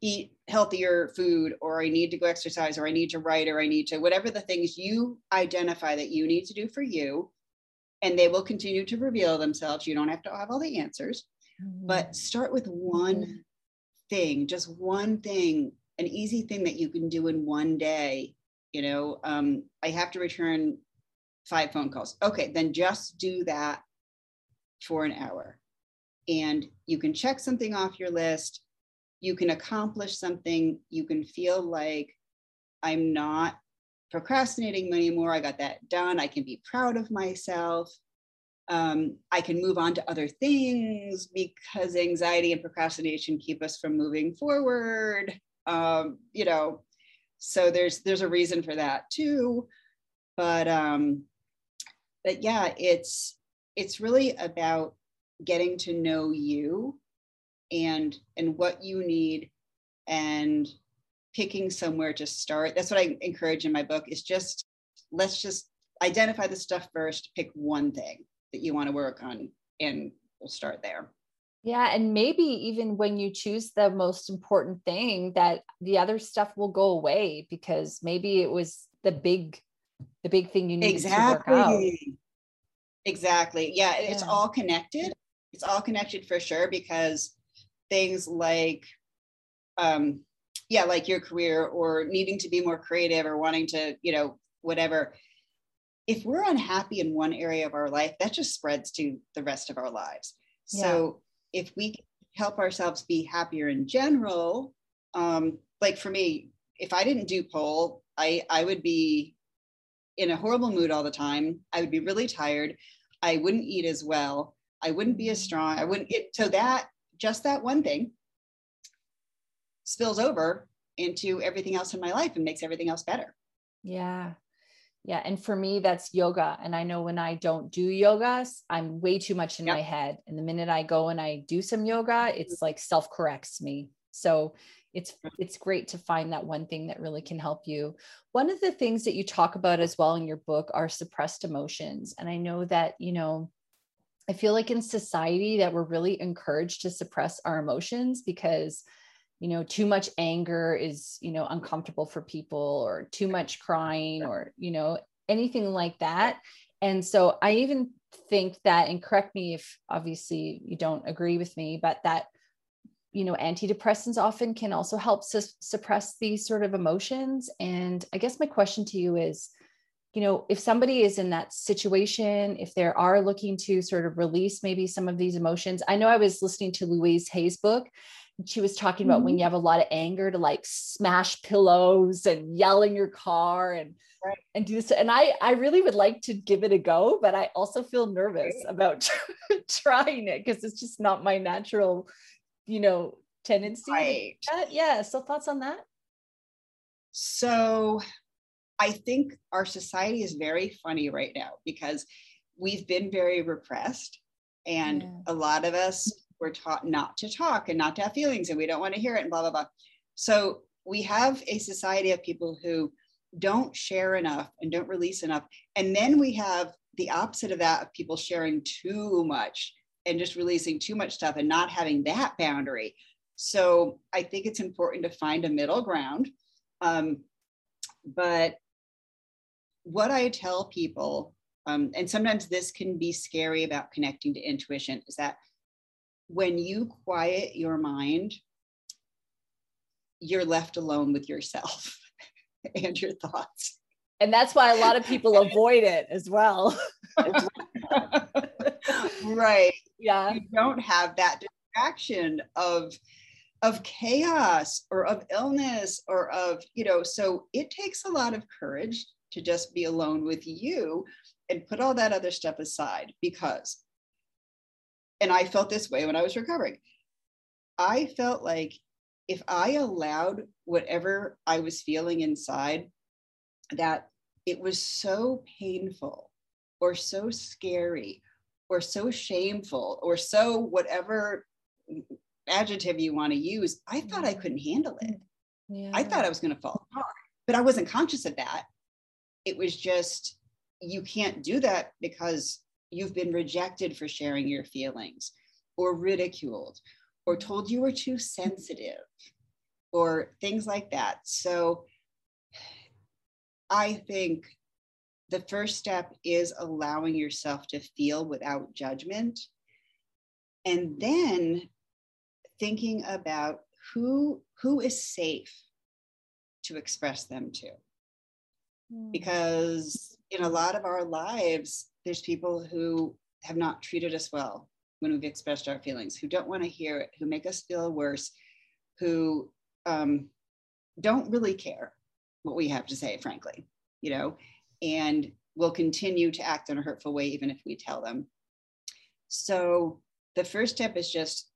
eat healthier food or i need to go exercise or i need to write or i need to whatever the things you identify that you need to do for you and they will continue to reveal themselves. You don't have to have all the answers but mm-hmm. start with one thing, just one thing, an easy thing that you can do in one day. You know, um, I have to return five phone calls. Okay, then just do that for an hour. And you can check something off your list. You can accomplish something. You can feel like I'm not procrastinating anymore. I got that done. I can be proud of myself um, I can move on to other things because anxiety and procrastination keep us from moving forward. Um, you know, so there's there's a reason for that too. But um, but yeah, it's it's really about getting to know you and and what you need and picking somewhere to start. That's what I encourage in my book is just let's just identify the stuff first, pick one thing that you want to work on and we'll start there. Yeah and maybe even when you choose the most important thing that the other stuff will go away because maybe it was the big the big thing you need exactly. to work out. Exactly. Yeah, yeah it's all connected. It's all connected for sure because things like um yeah like your career or needing to be more creative or wanting to you know whatever if we're unhappy in one area of our life, that just spreads to the rest of our lives. Yeah. So if we help ourselves be happier in general, um, like for me, if I didn't do pole, I I would be in a horrible mood all the time. I would be really tired. I wouldn't eat as well. I wouldn't be as strong. I wouldn't get so that just that one thing spills over into everything else in my life and makes everything else better. Yeah. Yeah. And for me, that's yoga. And I know when I don't do yoga, I'm way too much in yep. my head. And the minute I go and I do some yoga, mm-hmm. it's like self corrects me. So it's it's great to find that one thing that really can help you. One of the things that you talk about as well in your book are suppressed emotions. And I know that, you know, I feel like in society that we're really encouraged to suppress our emotions because you know too much anger is you know uncomfortable for people or too much crying or you know anything like that. And so i even think that and correct me if obviously you don't agree with me but that you know antidepressants often can also help su- suppress these sort of emotions. And i guess my question to you is you know if somebody is in that situation if they are looking to sort of release maybe some of these emotions i know i was listening to louise hay's book she was talking about mm-hmm. when you have a lot of anger to like smash pillows and yell in your car and right. and do this and i i really would like to give it a go but i also feel nervous right. about trying it because it's just not my natural you know tendency right. yeah so thoughts on that so i think our society is very funny right now because we've been very repressed and yeah. a lot of us we're taught not to talk and not to have feelings and we don't want to hear it and blah blah blah. So we have a society of people who don't share enough and don't release enough. And then we have the opposite of that of people sharing too much and just releasing too much stuff and not having that boundary. So i think it's important to find a middle ground. Um, but what i tell people um, and sometimes this can be scary about connecting to intuition is that when you quiet your mind, you're left alone with yourself and your thoughts. And that's why a lot of people avoid it as well. right. Yeah. You don't have that distraction of of chaos or of illness or of, you know, so it takes a lot of courage to just be alone with you and put all that other stuff aside because and I felt this way when I was recovering. I felt like if I allowed whatever I was feeling inside, that it was so painful or so scary or so shameful or so whatever adjective you want to use, I thought I couldn't handle it. Yeah. I thought I was going to fall apart, but I wasn't conscious of that. It was just, you can't do that because you've been rejected for sharing your feelings or ridiculed or told you were too sensitive or things like that. So I think the first step is allowing yourself to feel without judgment. And then thinking about who who is safe to express them to. Mm. Because in a lot of our lives, there's people who have not treated us well when we've expressed our feelings, who don't want to hear it, who make us feel worse, who um, don't really care what we have to say, frankly, you know, and will continue to act in a hurtful way even if we tell them. So the first step is just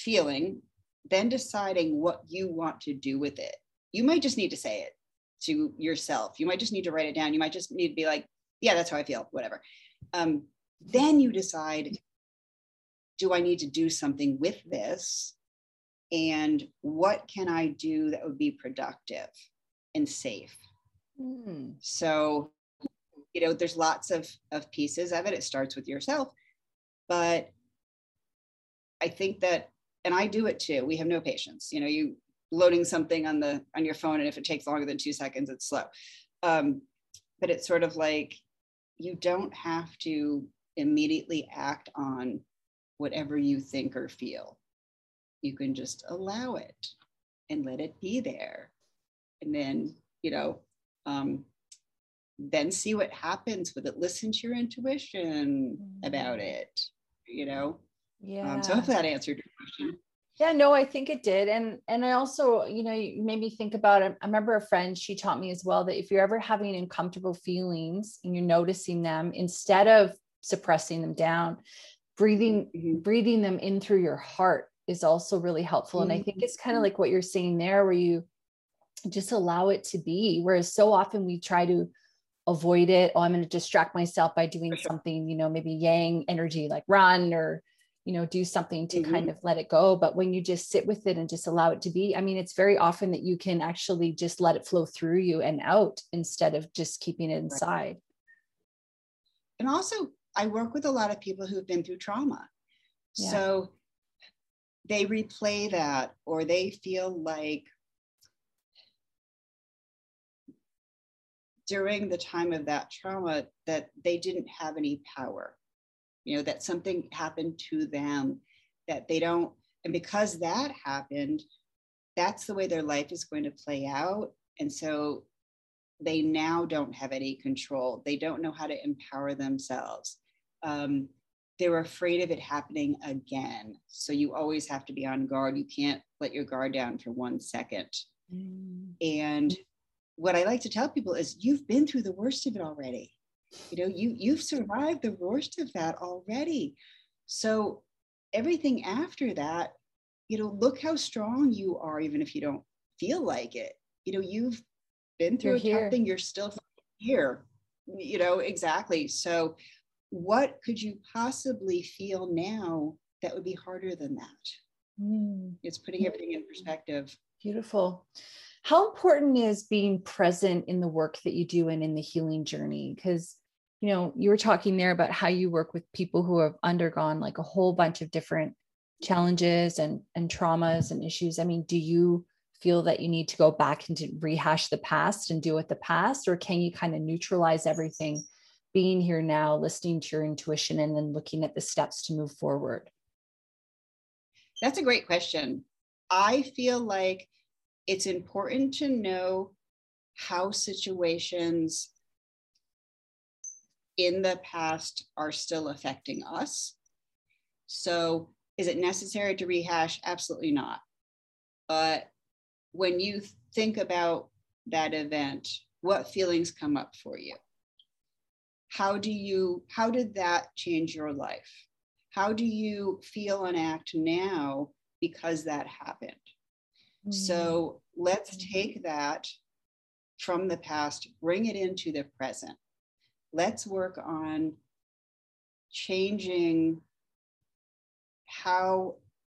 feeling, then deciding what you want to do with it. You might just need to say it to yourself. You might just need to write it down. You might just need to be like, yeah, that's how I feel, whatever. Um, then you decide, do I need to do something with this? And what can I do that would be productive and safe? Mm. So, you know, there's lots of, of pieces of it. It starts with yourself. But I think that, and I do it too. We have no patience. You know, you loading something on the on your phone, and if it takes longer than two seconds, it's slow. Um, but it's sort of like you don't have to immediately act on whatever you think or feel. You can just allow it and let it be there. And then, you know, um, then see what happens with it. Listen to your intuition about mm-hmm. it, you know? Yeah. Um, so hopefully that answered your question yeah no i think it did and and i also you know you made me think about it i remember a friend she taught me as well that if you're ever having uncomfortable feelings and you're noticing them instead of suppressing them down breathing mm-hmm. breathing them in through your heart is also really helpful mm-hmm. and i think it's kind of mm-hmm. like what you're saying there where you just allow it to be whereas so often we try to avoid it oh i'm going to distract myself by doing something you know maybe yang energy like run or you know do something to mm-hmm. kind of let it go but when you just sit with it and just allow it to be i mean it's very often that you can actually just let it flow through you and out instead of just keeping it inside and also i work with a lot of people who've been through trauma yeah. so they replay that or they feel like during the time of that trauma that they didn't have any power you know that something happened to them that they don't and because that happened that's the way their life is going to play out and so they now don't have any control. They don't know how to empower themselves. Um, they're afraid of it happening again. So you always have to be on guard. You can't let your guard down for one second. Mm. and what i like to tell people is you've been through the worst of it already you know you you've survived the worst of that already. So everything after that you know look how strong you are even if you don't feel like it. You know you've been through you're a you're still here. You know exactly. So what could you possibly feel now that would be harder than that? Mm. it's putting everything in perspective. Beautiful. How important is being present in the work that you do and in the healing journey? Because you know you were talking there about how you work with people who have undergone like a whole bunch of different challenges and and traumas and issues. I mean do you feel that you need to go back and to rehash the past and deal with the past or can you kind of neutralize everything being here now listening to your intuition and then looking at the steps to move forward? That's a great question. I feel like it's important to know how situations in the past are still affecting us. So, is it necessary to rehash? Absolutely not. But when you think about that event, what feelings come up for you? How do you, how did that change your life? How do you feel and act now because that happened? Mm-hmm. So let's take that from the past, bring it into the present let's work on changing how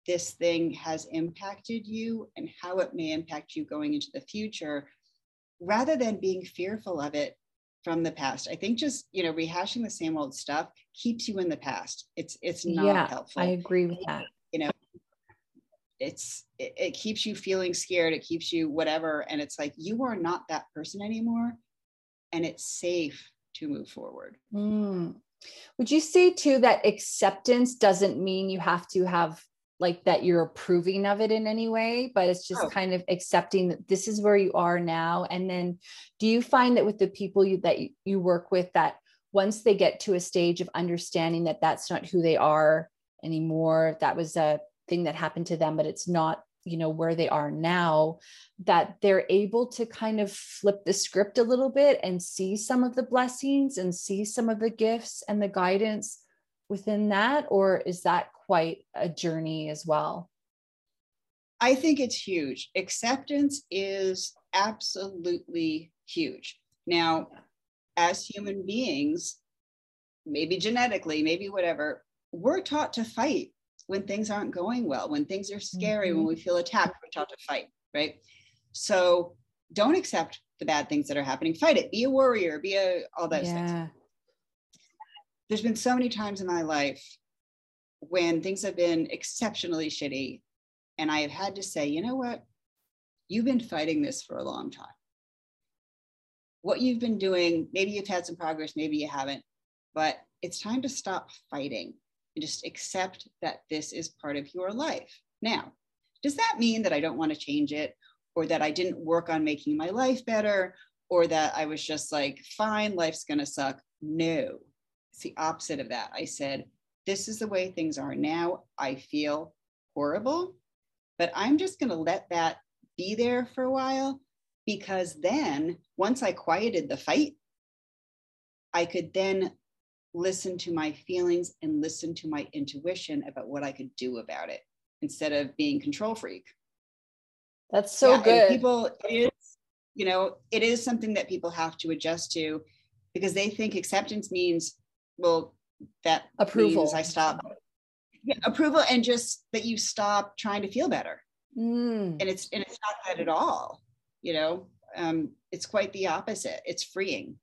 this thing has impacted you and how it may impact you going into the future rather than being fearful of it from the past. I think just you know rehashing the same old stuff keeps you in the past. It's it's not yeah, helpful. i agree with that. You know it's it, it keeps you feeling scared. It keeps you whatever. And it's like you are not that person anymore. And it's safe to move forward. Mm. Would you say too that acceptance doesn't mean you have to have like that you're approving of it in any way, but it's just oh. kind of accepting that this is where you are now. And then do you find that with the people you, that you work with that once they get to a stage of understanding that that's not who they are anymore, that was a thing that happened to them, but it's not you know where they are now that they're able to kind of flip the script a little bit and see some of the blessings and see some of the gifts and the guidance within that or is that quite a journey as well? I think it's huge. Acceptance is absolutely huge. Now as human beings maybe genetically maybe whatever we're taught to fight when things aren't going well, when things are scary, mm-hmm. when we feel attacked, we're taught to fight, right? So don't accept the bad things that are happening. Fight it. Be a warrior. Be a all those yeah. things. There's been so many times in my life when things have been exceptionally shitty, and I have had to say, you know what? You've been fighting this for a long time. What you've been doing, maybe you've had some progress, maybe you haven't, but it's time to stop fighting just accept that this is part of your life. Now, does that mean that I don't want to change it or that I didn't work on making my life better or that I was just like, fine, life's going to suck? No, it's the opposite of that. I said, this is the way things are now. I feel horrible, but I'm just going to let that be there for a while because then once I quieted the fight, I could then listen to my feelings and listen to my intuition about what I could do about it instead of being control freak. That's so yeah, good. People, it is, you know, it is something that people have to adjust to because they think acceptance means, well, that approval. I stop. Yeah, approval and just that you stop trying to feel better. Mm. And it's and it's not that at all. You know, um, it's quite the opposite. It's freeing.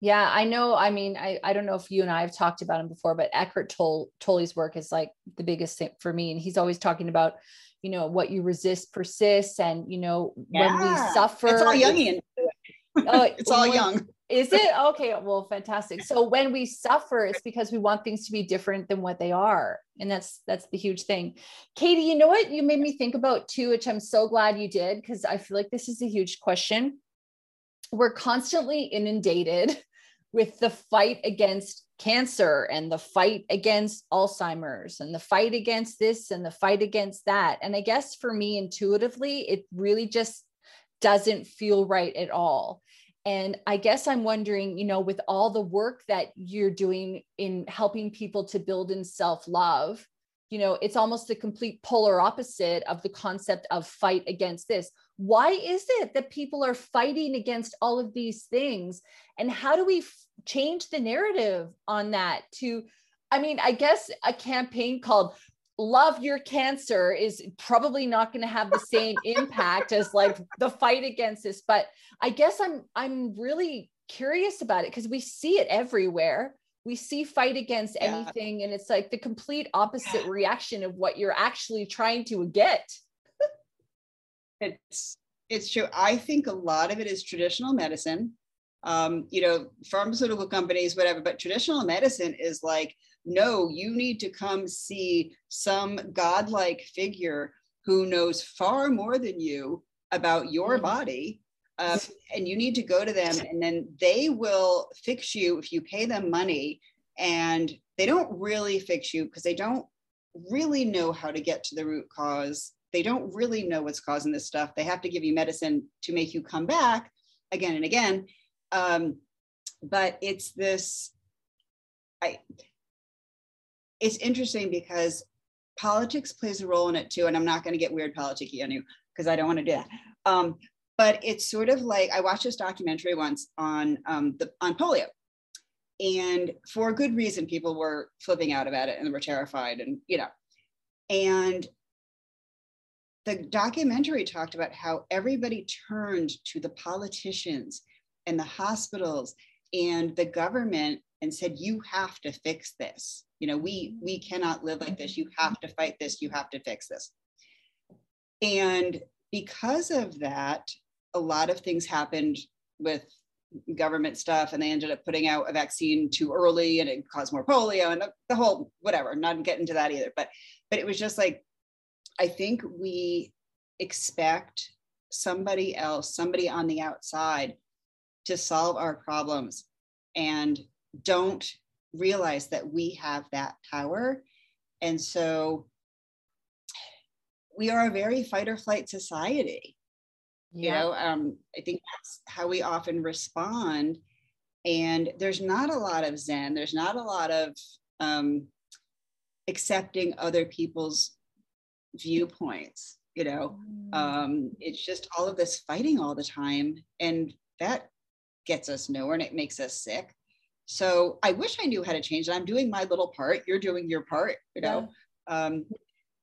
Yeah, I know. I mean, I, I don't know if you and I have talked about him before, but Eckhart Tolle, Tolle's work is like the biggest thing for me. And he's always talking about, you know, what you resist persists. And, you know, yeah. when we suffer. Oh, it's all Jungian. Oh, it's all Jung. Is it? Okay. Well, fantastic. So when we suffer, it's because we want things to be different than what they are. And that's that's the huge thing. Katie, you know what you made me think about too, which I'm so glad you did, because I feel like this is a huge question. We're constantly inundated with the fight against cancer and the fight against Alzheimer's and the fight against this and the fight against that. And I guess for me, intuitively, it really just doesn't feel right at all. And I guess I'm wondering, you know, with all the work that you're doing in helping people to build in self love, you know, it's almost the complete polar opposite of the concept of fight against this. Why is it that people are fighting against all of these things? And how do we f- change the narrative on that to, I mean, I guess a campaign called love your cancer is probably not going to have the same impact as like the fight against this but i guess i'm i'm really curious about it because we see it everywhere we see fight against yeah. anything and it's like the complete opposite yeah. reaction of what you're actually trying to get it's it's true i think a lot of it is traditional medicine um, you know pharmaceutical companies whatever but traditional medicine is like no, you need to come see some godlike figure who knows far more than you about your mm-hmm. body. Uh, and you need to go to them, and then they will fix you if you pay them money. And they don't really fix you because they don't really know how to get to the root cause. They don't really know what's causing this stuff. They have to give you medicine to make you come back again and again. Um, but it's this I it's interesting because politics plays a role in it too. And I'm not going to get weird politicky on you because I don't want to do that. Um, but it's sort of like I watched this documentary once on um, the on polio, and for good reason, people were flipping out about it and were terrified, and you know, and the documentary talked about how everybody turned to the politicians and the hospitals and the government and said, "You have to fix this." you know we we cannot live like this. You have to fight this. You have to fix this. And because of that a lot of things happened with government stuff and they ended up putting out a vaccine too early and it caused more polio and the, whole whatever. I'm not getting to that either but but it was just like i think we expect somebody else somebody on the outside to solve our problems and don't realize that we have that power. And so we are a very fight or flight society. Yeah. You know, um, I think that's how we often respond. And there's not a lot of Zen, there's not a lot of um, accepting other people's viewpoints. You know, mm. um, it's just all of this fighting all the time. And that gets us nowhere and it makes us sick. So I wish I knew how to change it. I'm doing my little part. You're doing your part. You know, yeah. um,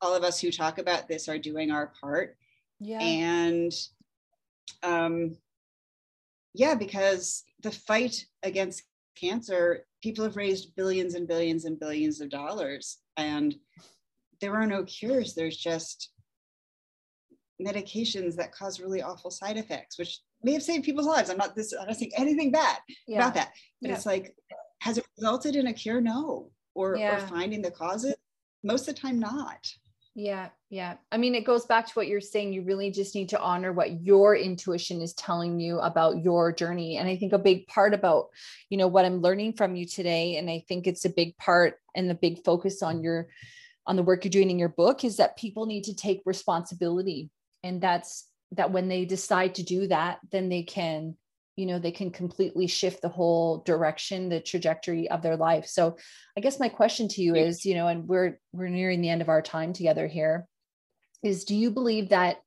all of us who talk about this are doing our part. Yeah. And um, yeah, because the fight against cancer, people have raised billions and billions and billions of dollars, and there are no cures. There's just medications that cause really awful side effects, which may have saved people's lives. I'm not this, I'm not saying anything bad yeah. about that. But yeah. it's like, has it resulted in a cure? No. Or, yeah. or finding the causes? Most of the time, not. Yeah, yeah. I mean, it goes back to what you're saying. You really just need to honor what your intuition is telling you about your journey. And I think a big part about, you know, what I'm learning from you today, and I think it's a big part and the big focus on your on the work you're doing in your book is that people need to take responsibility. And that's that when they decide to do that then they can you know they can completely shift the whole direction the trajectory of their life so i guess my question to you is you know and we're we're nearing the end of our time together here is do you believe that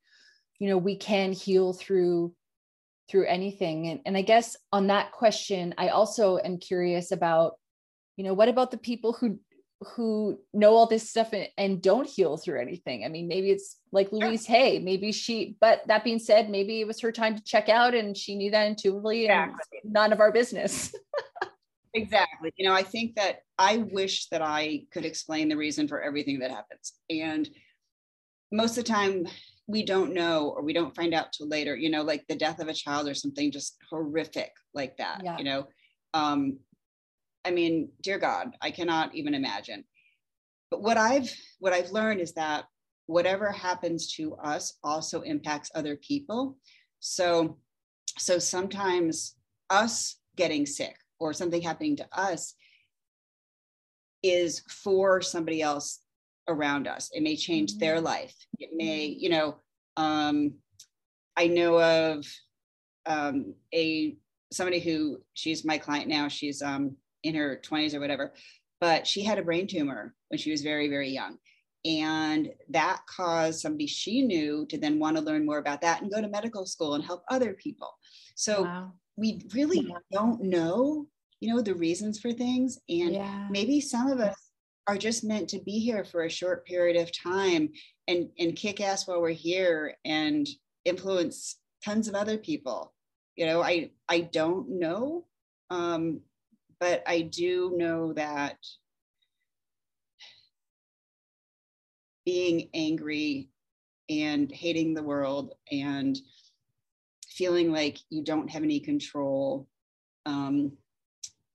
you know we can heal through through anything and, and i guess on that question i also am curious about you know what about the people who who know all this stuff and, and, don't heal through anything. I mean, maybe it's like Louise Hay, maybe she, but that being said, maybe it was her time to check out and she knew that intuitively exactly. and none of our business. exactly. You know, I think that I wish that I could explain the reason for everything that happens. And most of the time we don't know or we don't find out till later, you know, like the death of a child or something just horrific like that, yeah. you know. Um, I mean, dear God, I cannot even imagine. But what I've what I've learned is that whatever happens to us also impacts other people. So so sometimes us getting sick or something happening to us is for somebody else around us. It may change mm-hmm. their life. It may, you know, um, I know of um, a somebody who she's my client now. She's um, in her 20s or whatever, but she had a brain tumor when she was very, very young. And that caused somebody she knew to then want to learn more about that and go to medical school and help other people. So wow. we really don't know, you know, the reasons for things. And yeah. maybe some of us are just meant to be here for a short period of time and, and kick ass while we're here and influence tons of other people. You know, I I don't know. Um, but I do know that being angry and hating the world and feeling like you don't have any control. Um,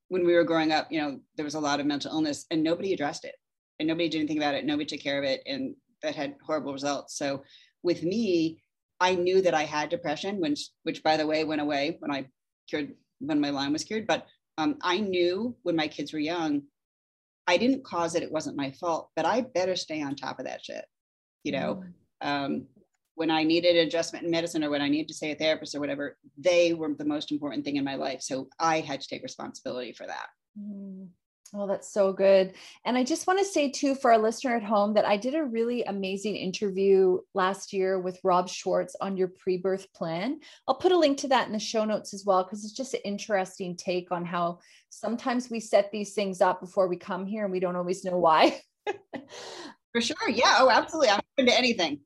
when we were growing up, you know, there was a lot of mental illness and nobody addressed it and nobody did anything about it. Nobody took care of it. And that had horrible results. So with me, I knew that I had depression, which, which by the way, went away when I cured, when my Lyme was cured, but um, I knew when my kids were young, I didn't cause it. It wasn't my fault, but I better stay on top of that shit. You know, mm. um, when I needed adjustment in medicine or when I needed to see a therapist or whatever, they were the most important thing in my life. So I had to take responsibility for that. Mm. Oh, that's so good. And I just want to say, too, for our listener at home, that I did a really amazing interview last year with Rob Schwartz on your pre birth plan. I'll put a link to that in the show notes as well, because it's just an interesting take on how sometimes we set these things up before we come here and we don't always know why. For sure. Yeah. Oh, absolutely. I'm open to anything.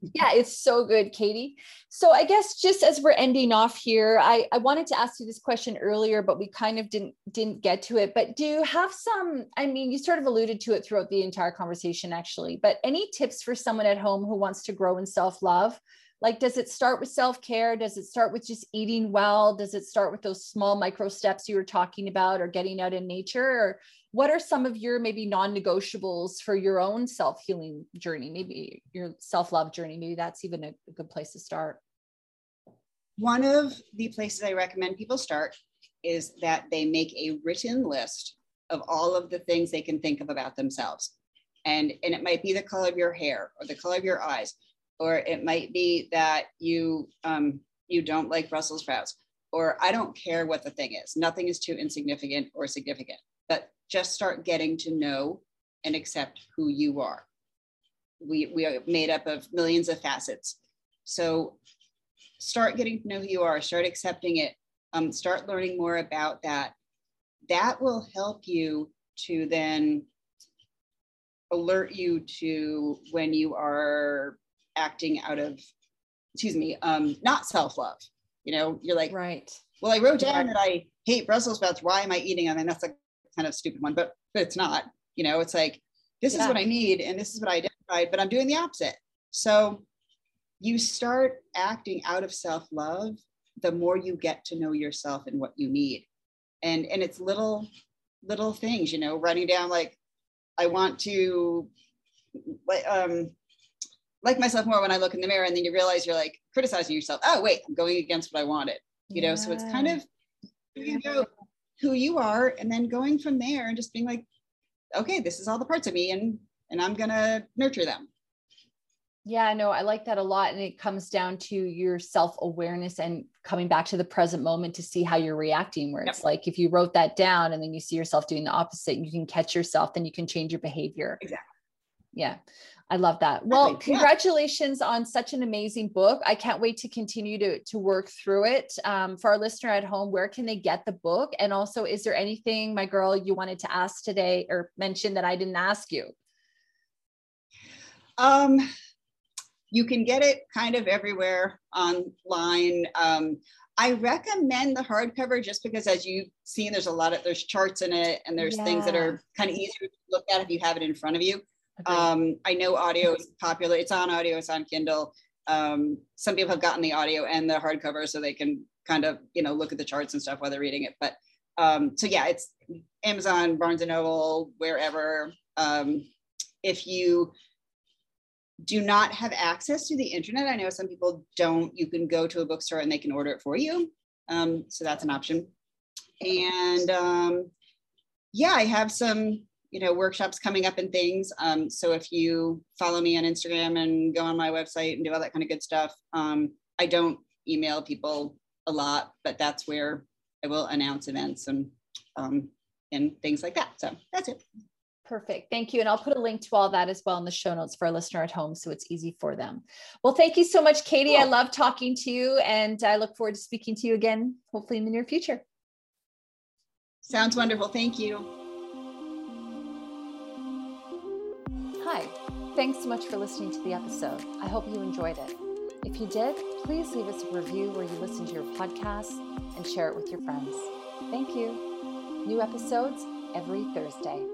Yeah, it's so good, Katie. So I guess just as we're ending off here, I, I wanted to ask you this question earlier, but we kind of didn't didn't get to it. But do you have some, I mean, you sort of alluded to it throughout the entire conversation, actually, but any tips for someone at home who wants to grow in self-love? Like, does it start with self-care? Does it start with just eating well? Does it start with those small micro steps you were talking about or getting out in nature? Or what are some of your maybe non-negotiables for your own self-healing journey? Maybe your self-love journey. Maybe that's even a, good place to start. One of the places i recommend people start is that they make a written list of all of the things they can think of about themselves. And and it might be the color of your hair or the color of your eyes or it might be that you um, you don't like brussels sprouts or i don't care what the thing is. Nothing is too insignificant or significant but just start getting to know and accept who you are. We, we are made up of millions of facets. So start getting to know who you are, start accepting it, um, start learning more about that. That will help you to then alert you to when you are acting out of, excuse me, um, not self love. You know, you're like, right. Well, I wrote down that I hate Brussels sprouts. Why am I eating them? And that's like kind of stupid one, but but it's not. You know, it's like this yeah. is what I need and this is what I identified, but I'm doing the opposite. So you start acting out of self-love the more you get to know yourself and what you need. And and it's little little things, you know, writing down like I want to like um like myself more when I look in the mirror and then you realize you're like criticizing yourself. Oh wait, I'm going against what I wanted. You yeah. know, so it's kind of you go who you are and then going from there and just being like okay this is all the parts of me and and i'm gonna nurture them. Yeah no i like that a lot and it comes down to your self-awareness and coming back to the present moment to see how you're reacting where it's yep. like if you wrote that down and then you see yourself doing the opposite you can catch yourself then you can change your behavior. Exactly Yeah. I love that. Well, congratulations yeah. on such an amazing book. I can't wait to continue to, to work through it. Um, for our listener at home, where can they get the book? And also, is there anything, my girl, you wanted to ask today or mention that I didn't ask you? Um, you can get it kind of everywhere online. Um, I recommend the hardcover just because, as you've seen, there's a lot of there's charts in it, and there's yeah. things that are kind of easier to look at if you have it in front of you. Um, I know audio is popular. It's on audio. It's on Kindle. Um, some people have gotten the audio and the hardcover, so they can kind of you know look at the charts and stuff while they're reading it. But um, so yeah, it's Amazon, Barnes and Noble, wherever. Um, if you do not have access to the internet. I know some people don't. You can go to a bookstore and they can order it for you. Um, so that's an option. And um, yeah, I have some, you know, workshops coming up and things. Um, so if you follow me on Instagram and go on my website and do all that kind of good stuff, um, I don't email people a lot, but that's where I will announce events and um, and things like that. So that's it. Perfect. Thank you. And I'll put a link to all that as well in the show notes for a listener at home so it's easy for them. Well, thank you so much, Katie. Cool. I love talking to you and I look forward to speaking to you again, hopefully in the near future. Sounds wonderful. Thank you. Thanks so much for listening to the episode. I hope you enjoyed it. If you did, please leave us a review where you listen to your podcast and share it with your friends. Thank you. New episodes every Thursday.